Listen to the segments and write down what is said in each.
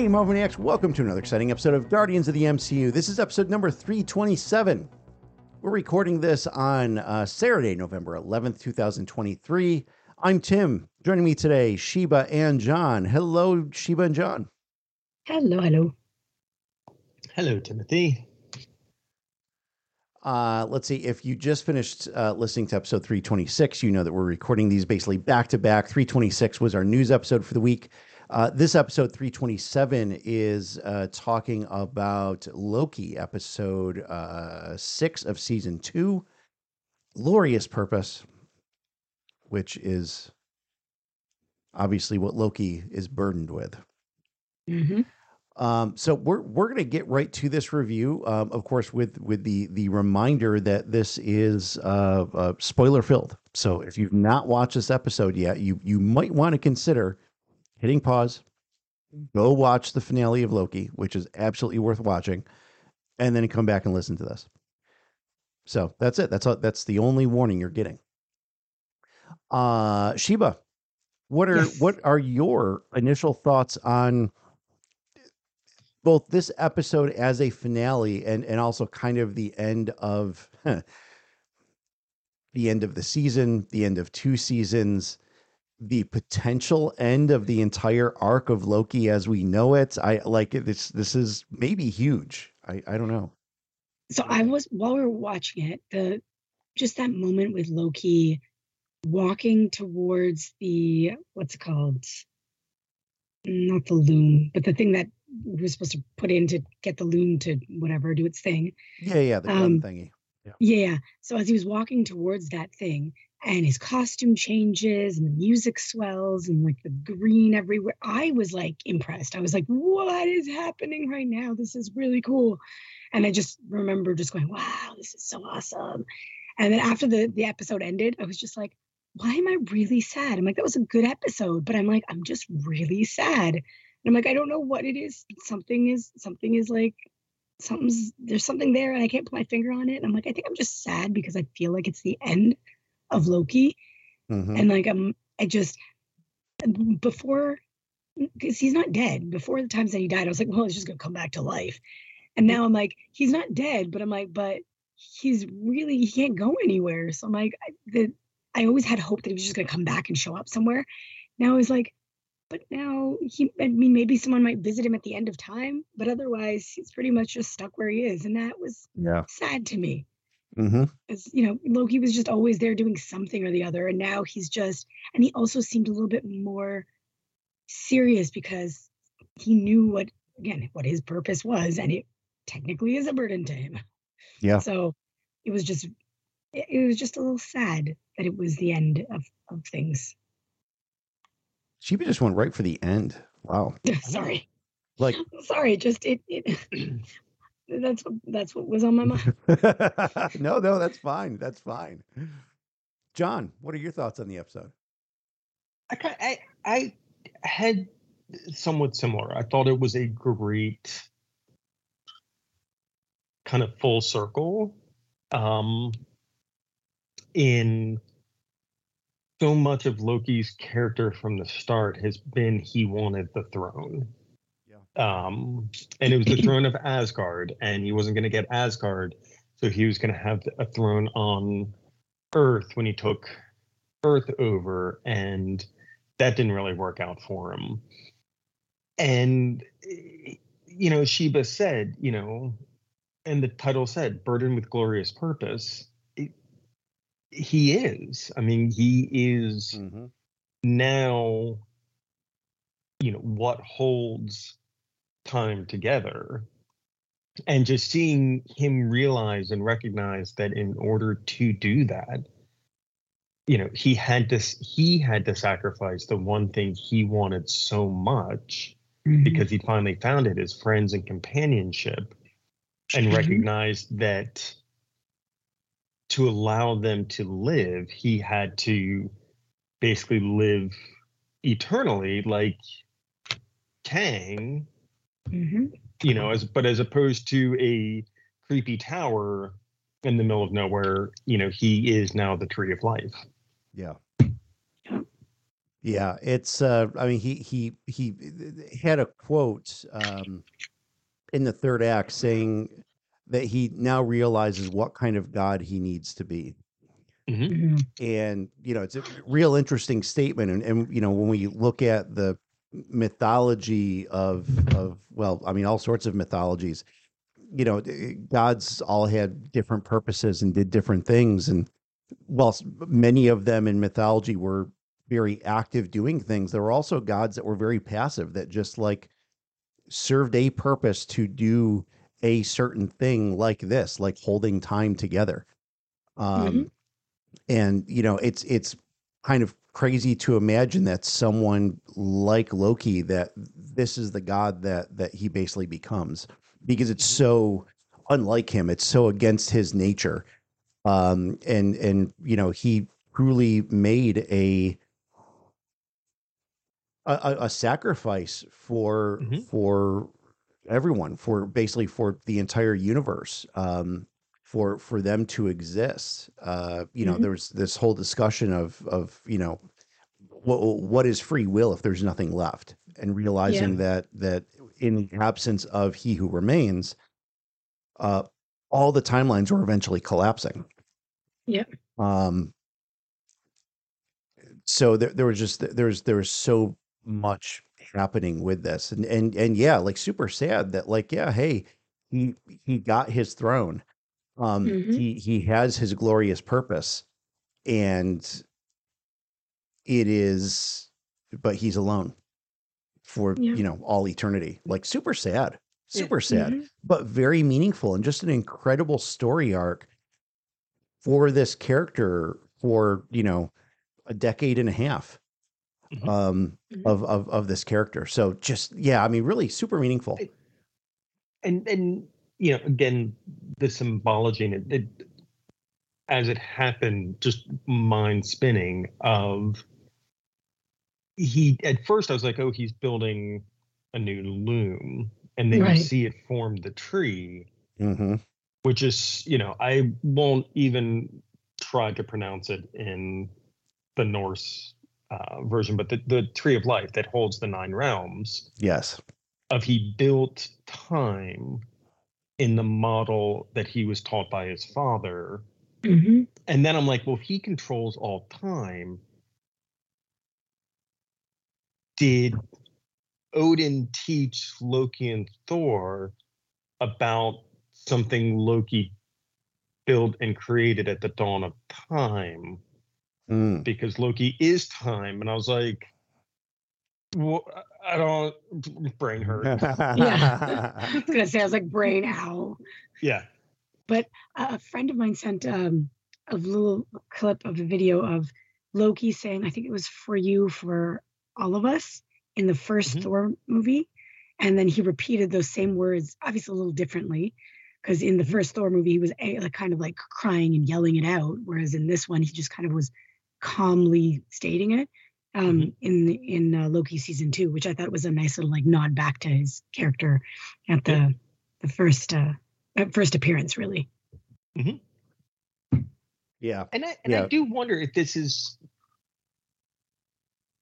Hey, Marviniacs, welcome to another exciting episode of Guardians of the MCU. This is episode number 327. We're recording this on uh, Saturday, November 11th, 2023. I'm Tim. Joining me today, Sheba and Jon. Hello, Sheba and Jon. Hello, hello. Hello, Timothy. Uh, let's see. If you just finished uh, listening to episode 326, you know that we're recording these basically back to back. 326 was our news episode for the week. Uh, this episode 327 is uh, talking about Loki, episode uh, six of season two, Glorious Purpose, which is obviously what Loki is burdened with. hmm Um, so we're we're gonna get right to this review, um, of course, with with the the reminder that this is uh, uh, spoiler filled. So if you've not watched this episode yet, you you might want to consider hitting pause, go watch the finale of Loki, which is absolutely worth watching, and then come back and listen to this. So that's it. That's all, that's the only warning you're getting. Uh, Sheba, what are Yes. what are your initial thoughts on? both this episode as a finale and and also kind of the end of the end of the season, the end of two seasons, the potential end of the entire arc of Loki as we know it. I like. This this is maybe huge. I I don't know. So I was while we were watching it, the just that moment with Loki walking towards the what's it called? Not the loom, but the thing that we were supposed to put in to get the loom to whatever do its thing. Yeah, yeah, the gun Um, thingy. Yeah. So as he was walking towards that thing and his costume changes and the music swells and like the green everywhere, I was like impressed. I was like, what is happening right now? This is really cool. And I just remember just going, wow, this is so awesome. And then after the, the episode ended, I was just like, why am I really sad? I'm like, that was a good episode, but I'm like, I'm just really sad. And I'm like, I don't know what it is. Something is, something is like, something's there's something there and I can't put my finger on it. And I'm like, I think I'm just sad because I feel like it's the end of Loki. Mhm. And like I'm I just before because he's not dead. Before the times that he died, I was like, well, he's just gonna come back to life. And now I'm like, he's not dead, but I'm like, but he's really he can't go anywhere. So I'm like, I, the, I always had hope that he was just gonna come back and show up somewhere. Now it's like, but now he I mean maybe someone might visit him at the end of time, but otherwise he's pretty much just stuck where he is. And that was Yeah. sad to me. Hmm As you know, Loki was just always there doing something or the other, and now he's just and he also seemed a little bit more serious because he knew what again what his purpose was, and it technically is a burden to him. Yeah. So it was just it, it was just a little sad that it was the end of of things. She just went right for the end. Wow. Sorry, Like sorry, just it it. That's what that's what was on my mind. no, no, that's fine. That's fine. Jon, what are your thoughts on the episode? I, ki- I I had somewhat similar. I thought it was a great kind of full circle um, in so much of Loki's character from the start has been he wanted the throne. Um, and it was the throne of Asgard, and he wasn't going to get Asgard, so he was going to have a throne on Earth when he took Earth over, and that didn't really work out for him. And you know, Sheba said, you know, and the title said, "Burdened with glorious purpose." It, he is. I mean, he is Mm-hmm. now you know what holds time together and just seeing him realize and recognize that in order to do that you know he had to he had to sacrifice the one thing he wanted so much because he finally found it his friends and companionship and Mhm. recognized that to allow them to live he had to basically live eternally like Kang, Mhm. you know, as but as opposed to a creepy tower in the middle of nowhere, you know, he is now the tree of life. Yeah. Yeah. Yeah, it's. Uh, I mean, he he he had a quote um, in the third act saying that he now realizes what kind of God he needs to be. Mm-hmm. And you know, it's a real interesting statement. And, and you know, when we look at the mythology of of well, I mean, all sorts of mythologies, you know, gods all had different purposes and did different things. And whilst many of them in mythology were very active doing things, there were also gods that were very passive that just like served a purpose to do a certain thing like this, like holding time together. Um, mm-hmm. And you know, it's it's kind of crazy to imagine that someone like Loki that this is the god that that he basically becomes because it's so unlike him. It's so against his nature. Um, and and you know, he truly made a a, a sacrifice for mm-hmm. for everyone for basically for the entire universe um, for for them to exist. Uh, you know mm-hmm. there was this whole discussion of of you know what what is free will if there's nothing left? And realizing yeah. that that in the absence of he who remains uh, all the timelines were eventually collapsing. Yeah. Um so there, there was just there's there was so much happening with this. And and and yeah like super sad that like yeah hey he he got his throne um mm-hmm. he he has his glorious purpose and it is but he's alone for yeah. you know all eternity like super sad super sad mm-hmm. but very meaningful and just an incredible story arc for this character for you know a decade and a half mm-hmm. um, mm-hmm. of, of of this character. So just yeah, I mean, really super meaningful. And and you know, again, the symbology in it, it as it happened, just mind spinning of he at first I was like, oh, he's building a new loom, and then right. you see it form the tree, mm-hmm. which is you know I won't even try to pronounce it in the Norse uh, version, but the, the tree of life that holds the nine realms. Yes. Of he built time in the model that he was taught by his father. Mm-hmm. And then I'm like, well, if he controls all time, did Odin teach Loki and Thor about something Loki built and created at the dawn of time? mm. because Loki is time. And I was like, well, I don't brain hurt. yeah. I was gonna say I was like brain ow. Yeah. But a friend of mine sent um, a little clip of a video of Loki saying, I think it was for you, for all of us in the 1st mm-hmm. Thor movie. And then he repeated those same words, obviously a little differently, because in the mm-hmm. first Thor movie, he was a, like, kind of like crying and yelling it out. Whereas in this one, he just kind of was calmly stating it um, mm-hmm. in in uh, Loki season two, which I thought was a nice little like nod back to his character at the yeah. the first uh, first appearance, really. Mm-hmm. Yeah, and I and yeah. I do wonder if this is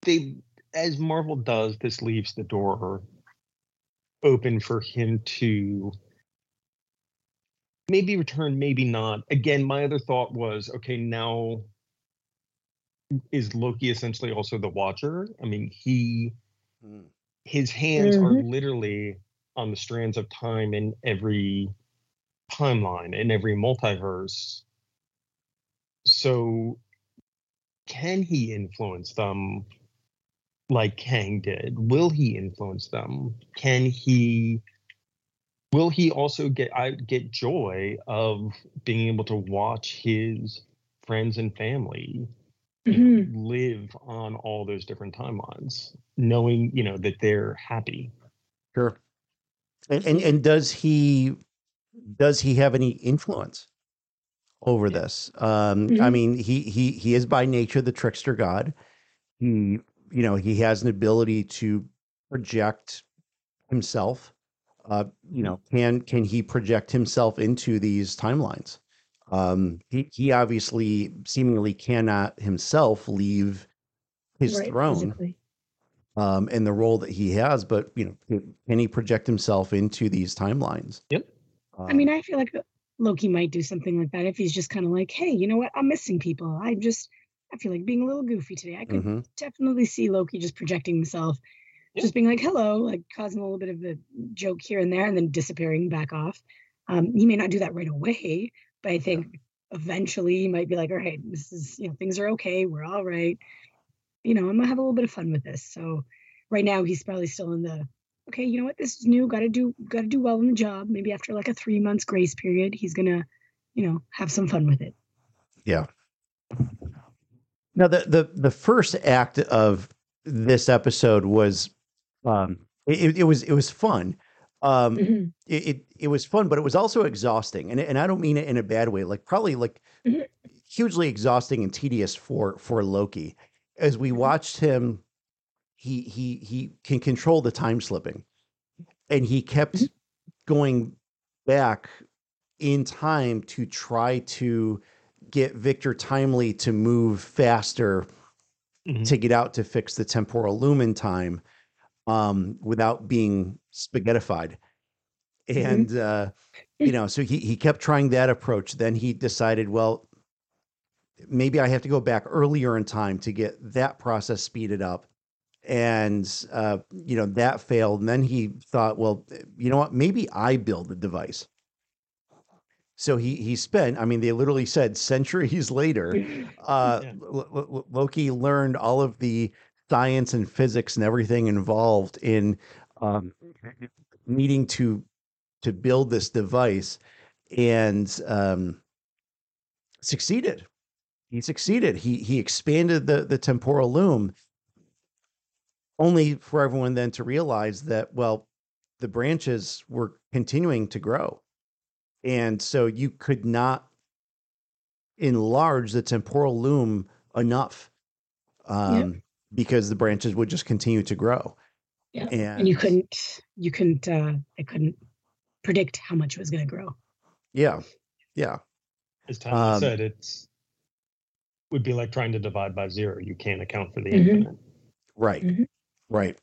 they as Marvel does. This leaves the door open for him to maybe return, maybe not. Again, my other thought was okay, now is Loki essentially also the Watcher? I mean, he mm. his hands mm-hmm. are literally on the strands of time in every timeline in every multiverse. So can he influence them like Kang did? Will he influence them? Can he will he also get I get joy of being able to watch his friends and family mm-hmm. live on all those different timelines, knowing you know that they're happy. Sure. And and, and does he does he have any influence over this? Um, mm-hmm. I mean, he he he is by nature the trickster god. He you know he has an ability to project himself. Uh, you know, can can he project himself into these timelines? Um, he, he obviously seemingly cannot himself leave his Right, throne physically. um, and the role that he has, but you know, can he project himself into these timelines? Yep. I mean, Um, I feel like uh, Loki might do something like that if he's just kind of like, hey, you know what? I'm missing people. I just, I feel like being a little goofy today. I could mhm. definitely see Loki just projecting himself, Yeah. just being like, hello, like causing a little bit of a joke here and there and then disappearing back off. Um, he may not do that right away, but I think eventually he might be like, all right, this is, you know, things are okay. We're all right. You know, I'm gonna have a little bit of fun with this. So right now he's probably still in the okay, you know what, this is new, gotta do gotta do well in the job. Maybe after like a three months grace period, he's gonna, you know, have some fun with it. Yeah. Now the the the first act of this episode was um it, it was it was fun. Um Mhm. it, it it was fun, but it was also exhausting. And and I don't mean it in a bad way. Like probably like Mhm. hugely exhausting and tedious for for Loki. As we Mhm. watched him, he he he can control the time slipping. And he kept Mhm. going back in time to try to get Victor Timely to move faster Mhm. to get out to fix the temporal lumen time um, without being spaghettified. Mhm. And uh, you know, so he he kept trying that approach. Then he decided, well, maybe I have to go back earlier in time to get that process speeded up. And uh, you know that failed. And then he thought, well, you know what? Maybe I build the device. So he he spent. I mean, they literally said centuries later uh, Yeah. L- L- Loki learned all of the science and physics and everything involved in um, needing to to build this device, and um, succeeded. He succeeded. He he expanded the the temporal loom, only for everyone then to realize that well, the branches were continuing to grow, and so you could not enlarge the temporal loom enough um, because the branches would just continue to grow. Yeah, And, and you couldn't you couldn't uh I couldn't predict how much it was gonna grow. Yeah. Yeah. As Tommy Um, said, it's would be like trying to divide by zero. You can't account for the Mhm. infinite. Right. Mhm. Right.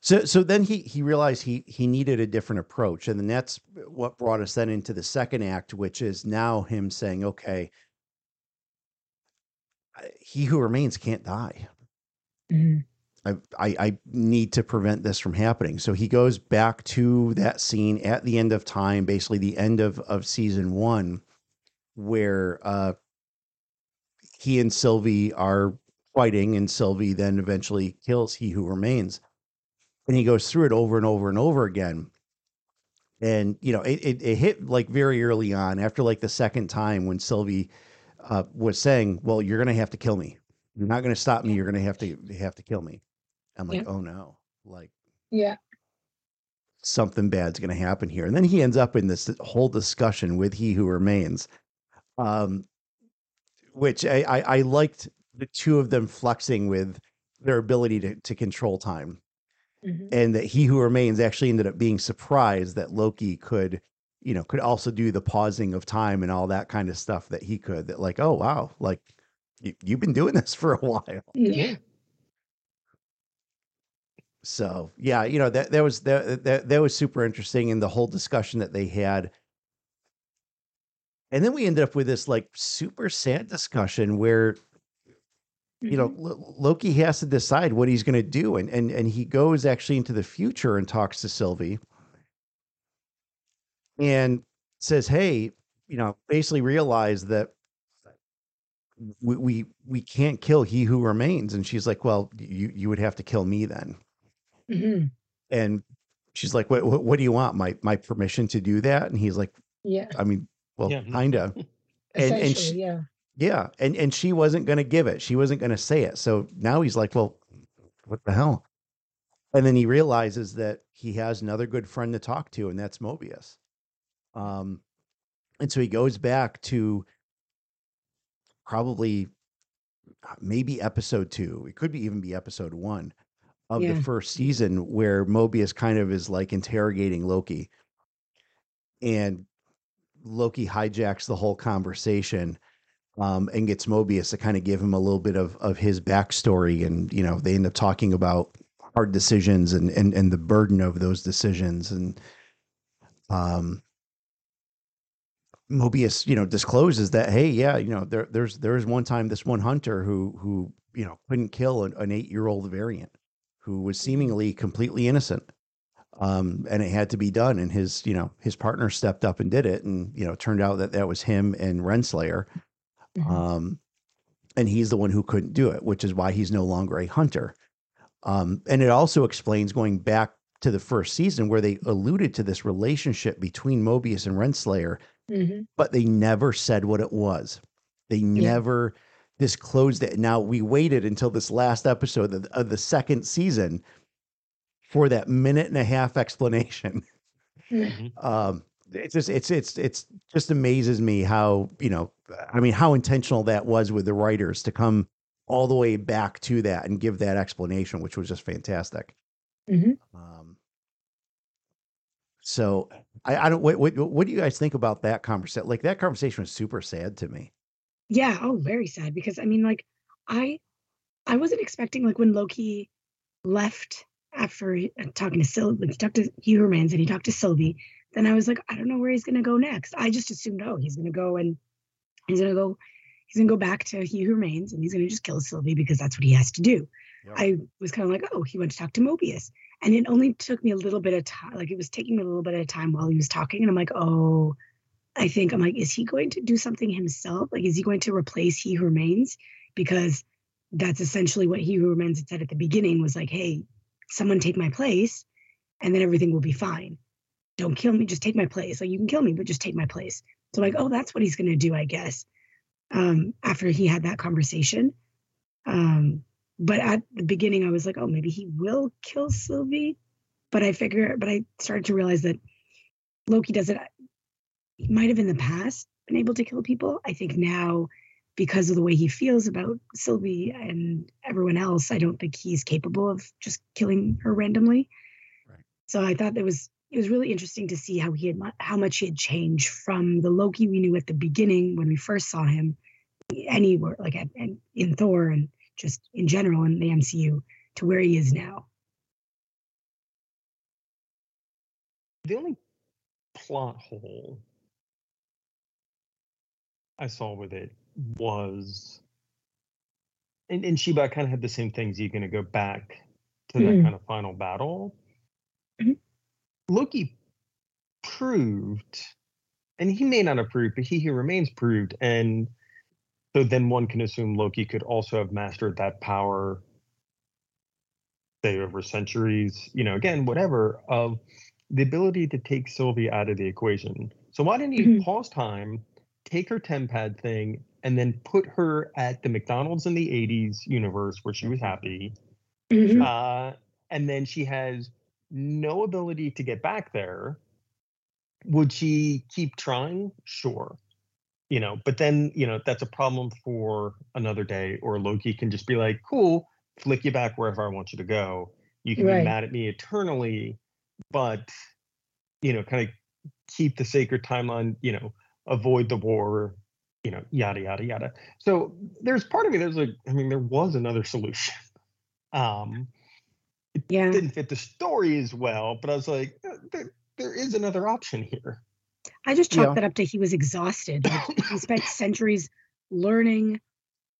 So so then he he realized he he needed a different approach. And then that's what brought us then into the second act, which is now him saying, okay, he who remains can't die. Mhm. I, I I need to prevent this from happening. So he goes back to that scene at the end of time, basically the end of of season one, where uh, he and Sylvie are fighting, and Sylvie then eventually kills he who remains, and he goes through it over and over and over again. And you know, it it, it hit like very early on, after like the second time when Sylvie uh, was saying, "Well, you're gonna have to kill me. You're not gonna stop me. You're gonna have to have to kill me." I'm like, Yeah. "Oh no!" Like Yeah. something bad's going to happen here. And then he ends up in this whole discussion with He Who Remains, um, which I, I, I liked the two of them flexing with their ability to, to control time. Mhm. And that He Who Remains actually ended up being surprised that Loki could, you know, could also do the pausing of time and all that kind of stuff that he could. That, like, oh, wow, like you, you've been doing this for a while. Yeah. So yeah, you know that that was that that that was super interesting in the whole discussion that they had. And then we ended up with this like super sad discussion where you know Mhm. Lo- Loki has to decide what he's going to do, and and and he goes actually into the future and talks to Sylvie and says, "Hey, you know, basically realize that we we we can't kill he who remains." And she's like, "Well, you you would have to kill me then." Mhm. and she's like what, what what do you want? My my permission to do that? And he's like Yeah. i mean well Yeah. kind of And- and she- yeah. yeah and and she wasn't going to give it. She wasn't going to say it. So now he's like well what the hell? And then he realizes that he has another good friend to talk to and that's mobius. Um and so he goes back to probably uh, maybe episode two. It could be even be episode one of Yeah. the first season where Mobius kind of is like interrogating Loki. And Loki hijacks the whole conversation um, and gets Mobius to kind of give him a little bit of of his backstory, and you know they end up talking about hard decisions and and and the burden of those decisions, and um, Mobius, you know, discloses that hey, yeah, you know, there there's there is one time this one hunter who who you know couldn't kill an, an eight year old variant who was seemingly completely innocent um, and it had to be done. And his, you know, his partner stepped up and did it, and you know, turned out that that was him and Renslayer. Mm-hmm. Um, and he's the one who couldn't do it, which is why he's no longer a hunter. Um, and it also explains going back to the first season where they alluded to this relationship between Mobius and Renslayer, mm-hmm. but they never said what it was. They yeah. never disclosed it. Now we waited until this last episode of, of the second season for that minute and a half explanation. Mm-hmm. Um, it's just it's it's it's just amazes me how you know I mean how intentional that was with the writers to come all the way back to that and give that explanation, which was just fantastic. Mm-hmm. Um, so I, I don't what, what what do you guys think about that conversation? Like that conversation was super sad to me. Yeah, oh, very sad because I mean, like I I wasn't expecting like when Loki left after uh, talking to Sylvie, he talked to He Who Remains and he talked to Sylvie, then I was like, I don't know where he's gonna go next. I just assumed, oh, he's gonna go and he's gonna go, he's gonna go back to He Who Remains and he's gonna just kill Sylvie because that's what he has to do. Yep. I was kind of like, oh, he went to talk to Mobius. And it only took me a little bit of time, like it was taking me a little bit of time while he was talking. And I'm like, oh, I think I'm like, is he going to do something himself? Like, is he going to replace He Who Remains? Because that's essentially what He Who Remains had said at the beginning was like, hey, someone take my place and then everything will be fine. Don't kill me, just take my place. Like you can kill me, but just take my place. So like, oh, that's what he's gonna do, I guess. Um, after he had that conversation. Um, but at the beginning I was like, oh, maybe he will kill Sylvie. But I figure, but I started to realize that Loki does it. He might have in the past been able to kill people. I think now because of the way he feels about Sylvie and everyone else, I don't think he's capable of just killing her randomly. Right. So I thought it was it was really interesting to see how he had how much he had changed from the Loki we knew at the beginning when we first saw him, anywhere like at, in Thor and just in general in the MCU to where he is now. The only plot hole I saw with it was and, and Sheba kind of had the same things. You're going to go back to mm-hmm. that kind of final battle. Mm-hmm. Loki proved, and he may not have proved, but he who remains proved. And so then one can assume Loki could also have mastered that power, say, over centuries, you know, again, whatever, of the ability to take Sylvie out of the equation. So why didn't he mm-hmm. pause time, take her TemPad thing, and then put her at the McDonald's in the 80s universe where she was happy. Mm-hmm. Uh, and then she has no ability to get back there. Would she keep trying? Sure. You know, but then, you know, that's a problem for another day, or Loki can just be like, cool, flick you back wherever I want you to go. You can right. be mad at me eternally, but, you know, kind of keep the sacred timeline, you know, avoid the war, you know, yada yada yada. So there's part of me there's like, I mean, there was another solution. Um, it yeah. didn't fit the story as well, but I was like, uh, there, there is another option here. I just chalked yeah. that up to he was exhausted. Like, he spent centuries learning,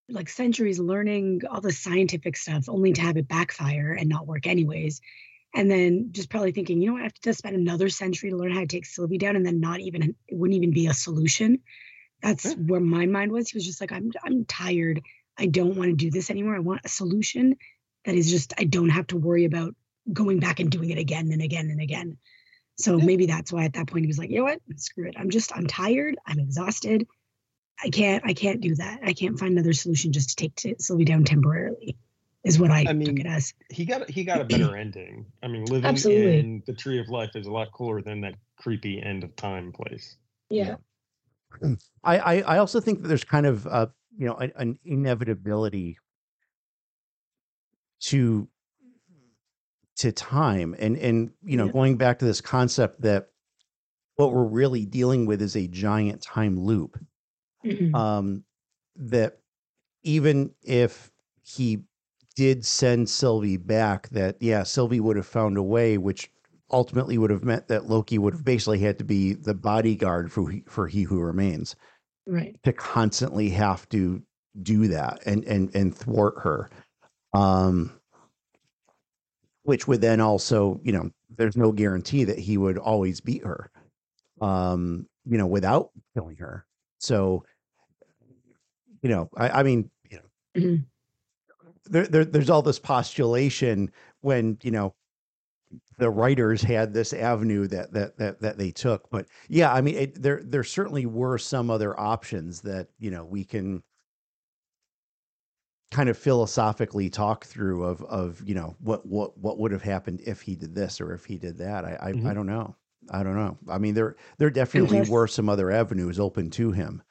like centuries learning all the scientific stuff, only to have it backfire and not work anyways. And then just probably thinking, you know what, I have to spend another century to learn how to take Sylvie down, and then not even it wouldn't even be a solution. That's where my mind was. He was just like, I'm I'm tired. I don't want to do this anymore. I want a solution that is just I don't have to worry about going back and doing it again and again and again. So maybe that's why at that point he was like, you know what? Screw it. I'm just I'm tired. I'm exhausted. I can't I can't do that. I can't find another solution just to take to Sylvie down temporarily. Is what I, I mean, took it as. He got he got a better ending. I mean, living Absolutely. in the Tree of Life is a lot cooler than that creepy end of time place. Yeah. I, I, I also think that there's kind of uh, you know an, an inevitability to to time and and you know yeah. going back to this concept that what we're really dealing with is a giant time loop mm-hmm. um that even if he did send Sylvie back, that yeah, Sylvie would have found a way, which ultimately would have meant that Loki would have basically had to be the bodyguard for for He Who Remains, right? To constantly have to do that and and and thwart her, um, which would then also, you know, there's no guarantee that he would always beat her, um, you know, without killing her. So, you know, I, I mean, you know. There, there, there's all this postulation when you know the writers had this avenue that that that that they took. But yeah i mean it, there there certainly were some other options that you know we can kind of philosophically talk through of of you know what what what would have happened if he did this or if he did that. I i, mm-hmm. I don't know. I don't know. I mean there there definitely plus, were some other avenues open to him.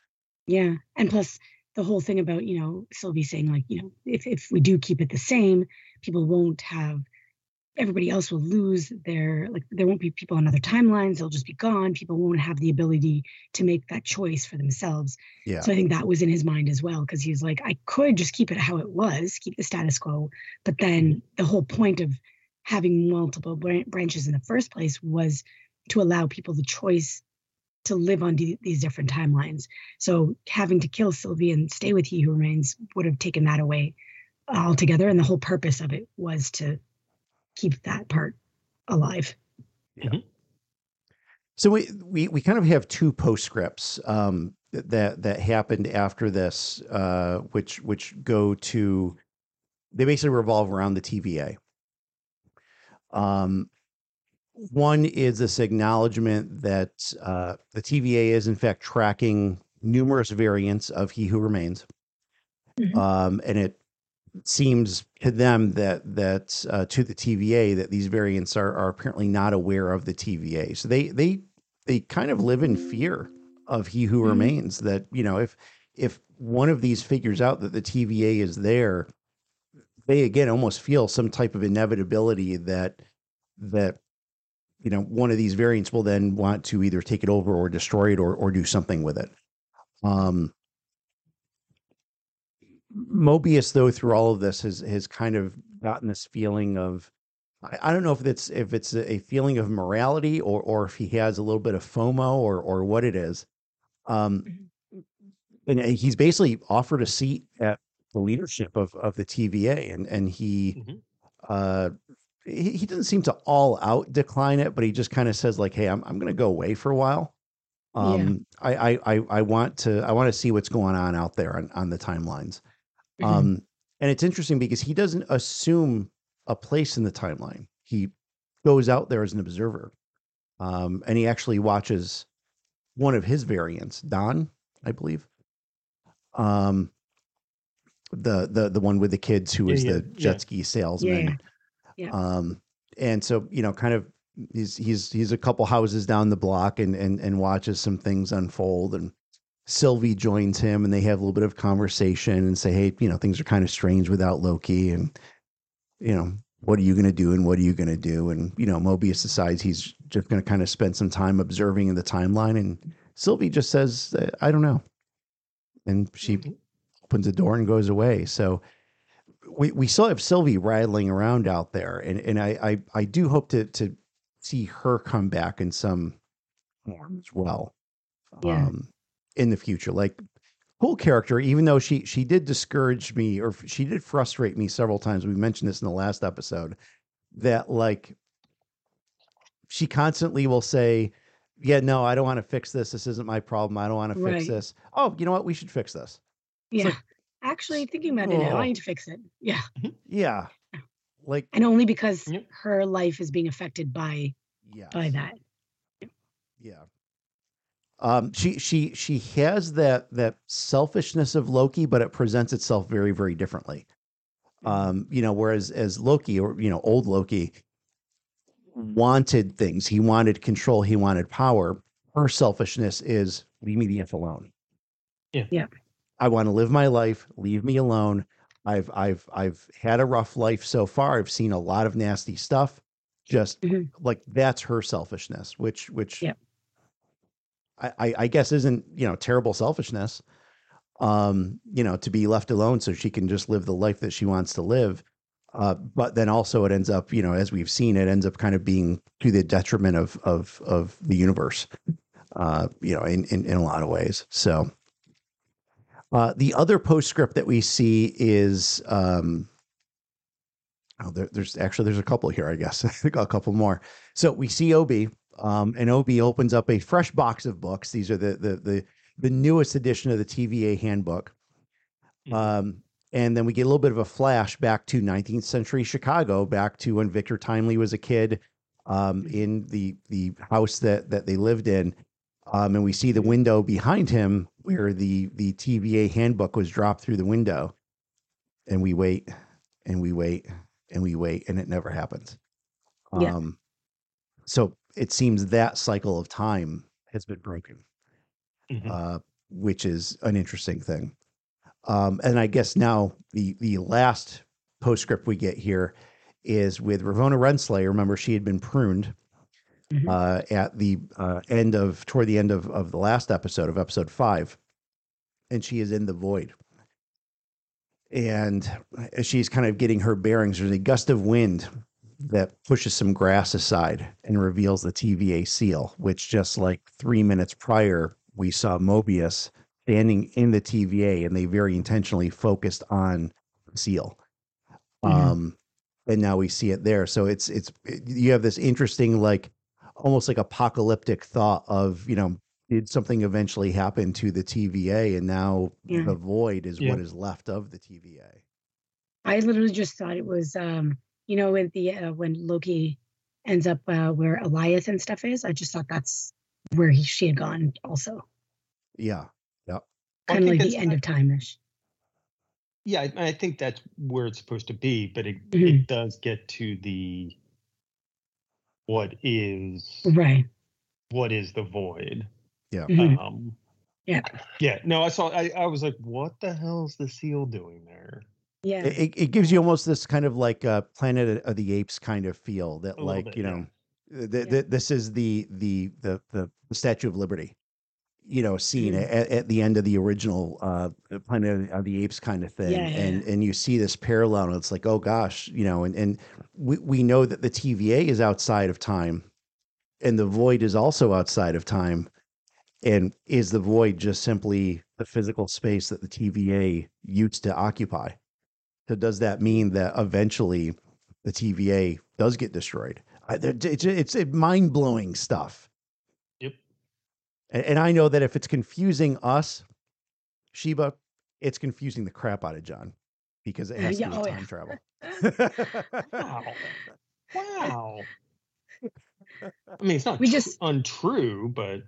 Yeah. And plus the whole thing about you know Sylvie saying like you know if if we do keep it the same, people won't have everybody else will lose their like there won't be people on other timelines they'll just be gone people won't have the ability to make that choice for themselves. Yeah. So i think that was in his mind as well because he's like i could just keep it how it was keep the status quo but then mm-hmm. the whole point of having multiple branches in the first place was to allow people the choice to live on d- these different timelines. So having to kill Sylvie and stay with He Who Remains would have taken that away altogether. And the whole purpose of it was to keep that part alive. Yeah. Mm-hmm. So we, we we kind of have two postscripts um, that that happened after this, uh, which which go to they basically revolve around the TVA. Um, one is this acknowledgement that uh, the TVA is in fact tracking numerous variants of He Who Remains, mm-hmm. um, and it seems to them that that uh, to the TVA that these variants are are apparently not aware of the TVA. So they they they kind of live in fear of He Who mm-hmm. Remains. That you know if if one of these figures out that the TVA is there, they again almost feel some type of inevitability that that you know, one of these variants will then want to either take it over or destroy it or or do something with it. Um, Mobius, though, through all of this, has has kind of gotten this feeling of I, I don't know if it's if it's a feeling of morality or or if he has a little bit of FOMO or or what it is. Um, and he's basically offered a seat at the leadership of of the TVA, and and he mm-hmm. uh, he, he doesn't seem to all out decline it, but he just kind of says like, "Hey, I'm I'm going to go away for a while. Um, yeah. I, I I want to I want to see what's going on out there on on the timelines." Mm-hmm. Um, and it's interesting because he doesn't assume a place in the timeline. He goes out there as an observer, um, and he actually watches one of his variants, Don, I believe. Um, the the the one with the kids who is yeah, the jet yeah. ski salesman. Yeah. Um, and so you know, kind of he's he's he's a couple houses down the block and and and watches some things unfold and Sylvie joins him and they have a little bit of conversation and say, hey, you know, things are kind of strange without Loki and you know, what are you going to do and what are you going to do? And you know, Mobius decides he's just going to kind of spend some time observing in the timeline and Sylvie just says, I don't know. And she opens the door and goes away. So we, we still have Sylvie rattling around out there, and and I I, I do hope to to see her come back in some form as well, yeah. um, in the future. Like cool character, even though she she did discourage me or she did frustrate me several times. We mentioned this in the last episode that like she constantly will say, "Yeah, no, I don't want to fix this. This isn't my problem. I don't want to fix right. this." Oh, you know what? We should fix this. Yeah. Like, Actually, thinking about it now, I need to fix it. Yeah. Mm-hmm. Yeah. Like and only because Yep. her life is being affected by yeah, by that. Yeah. Um, she she she has that that selfishness of Loki, but it presents itself very very differently. Um, you know, whereas as Loki or you know old Loki wanted things, he wanted control, he wanted power. Her selfishness is leave me the f alone. Yeah. Yeah. I want to live my life. Leave me alone. I've I've I've had a rough life so far. I've seen a lot of nasty stuff. Just mm-hmm. like that's her selfishness, which which yeah. I, I guess isn't you know terrible selfishness. um, you know, to be left alone so she can just live the life that she wants to live. Uh, but then also it ends up, you know, as we've seen, it ends up kind of being to the detriment of of of the universe, uh, you know, in, in in a lot of ways. So uh, the other postscript that we see is um, oh, there, there's actually there's a couple here, I guess. I think a couple more. So we see O.B., um, and O.B. opens up a fresh box of books. These are the the the the newest edition of the TVA handbook. Mhm. Um, and then we get a little bit of a flash back to 19th century Chicago, back to when Victor Timely was a kid um, in the the house that that they lived in. Um, and we see the window behind him where the the TVA handbook was dropped through the window. And we wait and we wait and we wait and it never happens. Yeah. Um, so it seems that cycle of time has been broken Mhm. uh, which is an interesting thing. Um, and I guess now the the last postscript we get here is with Ravonna Renslayer. Remember, she had been pruned Mhm. uh, at the uh, end of toward the end of of the last episode of episode five, and she is in the void. And she's kind of getting her bearings, there's a gust of wind that pushes some grass aside and reveals the TVA seal, which just like three minutes prior, we saw Mobius standing in the TVA and they very intentionally focused on the seal. Mhm. Um, and now we see it there. So it's, it's, you have this interesting, like almost like apocalyptic thought of, you know, did something eventually happen to the TVA and now Yeah. the void is Yeah. what is left of the TVA. I literally just thought it was, um, you know, with the uh, when Loki ends up uh, where Alioth and stuff is. I just thought that's where he she had gone. Also, Yeah. I kind of like the that's- end of time-ish. Yeah, I, I think that's where it's supposed to be, but it, Mhm. it does get to the what is Right. what is the void. Yeah. Mhm. Um, Yeah. yeah. No, I saw. I, I was like, what the hell is the seal doing there? Yeah. It, it- it gives you almost this kind of like a Planet of the Apes kind of feel that A like, bit, you yeah. know, th- th- Yeah. this is the, the, the, the Statue of Liberty, you know, scene Mhm. at, at the end of the original uh, Planet of the Apes kind of thing. Yeah, yeah, and, and you see this parallel and it's like, oh gosh, you know, and, and we, we know that the TVA is outside of time and the void is also outside of time. And is the void just simply the physical space that the TVA used to occupy? So does that mean that eventually the TVA does get destroyed? It's it's mind blowing stuff. Yep. And, and I know that if it's confusing us, Sheba, it's confusing the crap out of Jon because it Uh, has yeah, to do with oh, yeah. time travel. Wow. Wow. I mean, it's not We tr- just- untrue, but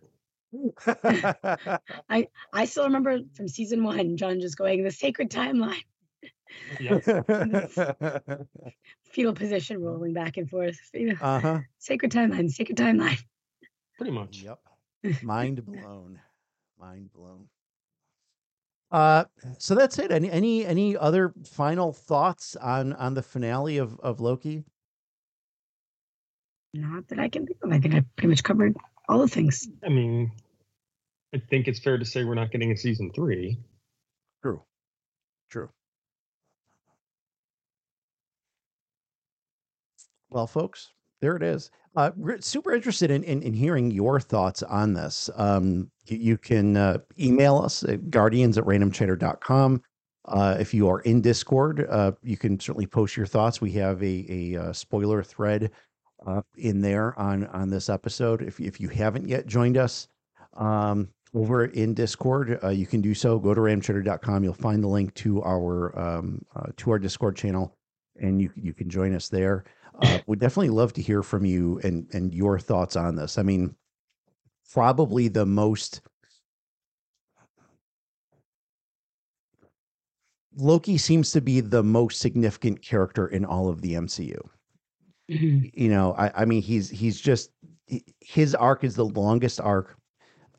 I I still remember from season one, Jon just going the sacred timeline, yeah. fetal position, rolling back and forth. You know, uh huh. sacred timeline, sacred timeline. pretty much. Yep. Mind blown. Mind blown. Uh, so that's it. Any any any other final thoughts on on the finale of of Loki? Not that I can think of. I think I pretty much covered all the things. I mean, I think it's fair to say we're not getting a season three. True. True. Well, folks, there it is. Uh, we're super interested in, in, in hearing your thoughts on this. Um, you, you can uh, email us at guardians at randomchatter.com. Uh, if you are in Discord, uh, you can certainly post your thoughts. We have a, a, uh spoiler thread uh, in there on, on this episode. If, if you haven't yet joined us, um, over in Discord, uh, you can do so. Go to randomchatter.com. You'll find the link to our um, to our Discord channel, and you you can join us there. Uh, we'd definitely love to hear from you and and your thoughts on this. I mean, probably the most Loki seems to be the most significant character in all of the MCU Mhm. you know i i mean he's he's just his arc is the longest arc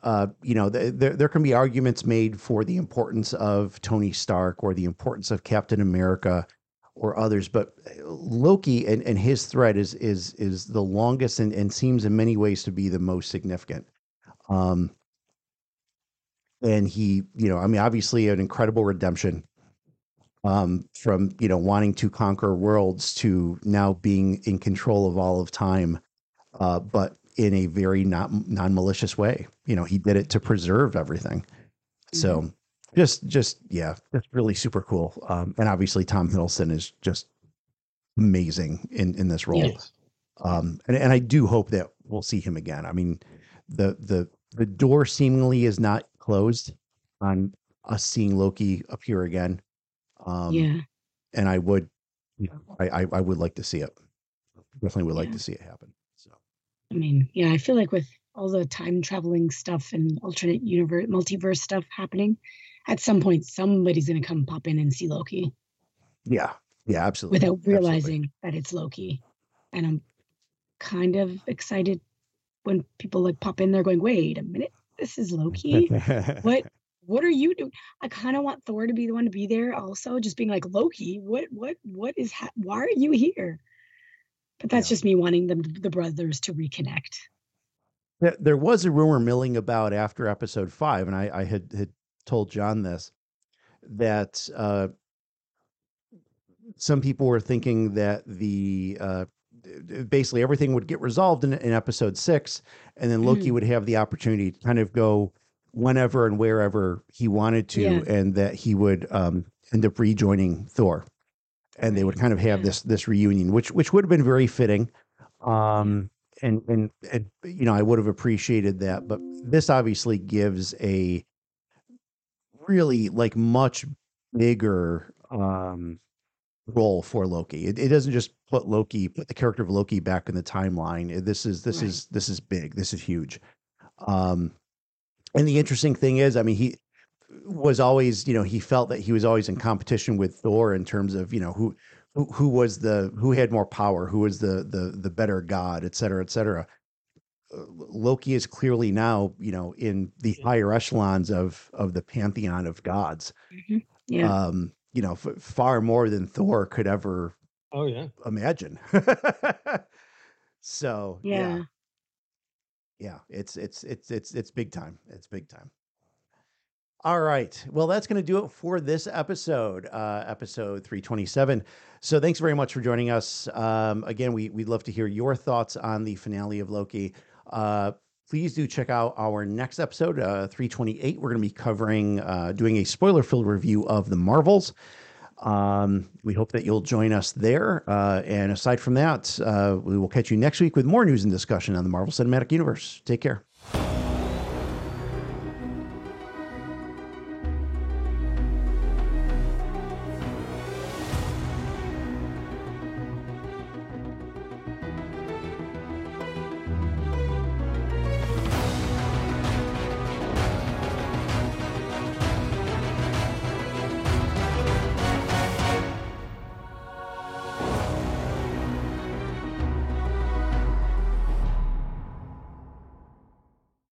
uh you know th- there there can be arguments made for the importance of tony stark or the importance of captain america or others but uh, loki and and his threat is is is the longest and and seems in many ways to be the most significant um and he, you know, I mean, obviously an incredible redemption um, from you know wanting to conquer worlds to now being in control of all of time, uh, but in a very not non malicious way. You know, he did it to preserve everything. Mm-hmm. So just just yeah, that's really super cool. Um, and obviously Tom Hiddleston is just amazing in in this role. Yes. Um, and and I do hope that we'll see him again. I mean, the the the door seemingly is not closed on us seeing Loki appear again. Um, yeah. And I would, I, I, I would like to see it. Definitely would yeah. like to see it happen. So. I mean, yeah, I feel like with all the time traveling stuff and alternate universe, multiverse stuff happening, at some point somebody's going to come pop in and see Loki. Yeah. Yeah, absolutely. Without realizing absolutely. that it's Loki. And I'm kind of excited when people like pop in there going, wait a minute, this is Loki. what what are you doing? I kind of want Thor to be the one to be there also, just being like, Loki, what, what, what is, ha- why are you here? But that's yeah. just me wanting them, the brothers to reconnect. There was a rumor milling about after episode five, and I, I had, had told Jon this, that uh, some people were thinking that the uh, basically everything would get resolved in, in episode six, and then Loki mm. would have the opportunity to kind of go whenever and wherever he wanted to, yeah. and that he would um, end up rejoining Thor, and they would kind of have yeah. this this reunion, which which would have been very fitting. Um, and, and and you know I would have appreciated that, but this obviously gives a really like much bigger um role for Loki. It, it doesn't just put Loki, put the character of Loki back in the timeline. This is this right. is this is big. This is huge. Um, and the interesting thing is, I mean, he was always, you know, he felt that he was always in competition with Thor in terms of, you know, who who, who was the who had more power, who was the the the better god, et cetera, et cetera. Loki is clearly now, you know, in the higher echelons of of the pantheon of gods. Mm-hmm. Yeah. Um, you know, f- far more than Thor could ever. Oh yeah. Imagine. so yeah. yeah yeah, it's it's it's it's it's big time. It's big time. All right. Well, that's going to do it for this episode, uh, episode 327. So thanks very much for joining us. Um, again, we, we'd love to hear your thoughts on the finale of Loki. Uh, please do check out our next episode, uh, 328. We're going to be covering, uh, doing a spoiler filled review of the Marvels. Um, we hope that you'll join us there. Uh, and aside from that, uh, we will catch you next week with more news and discussion on the Marvel Cinematic Universe. Take care.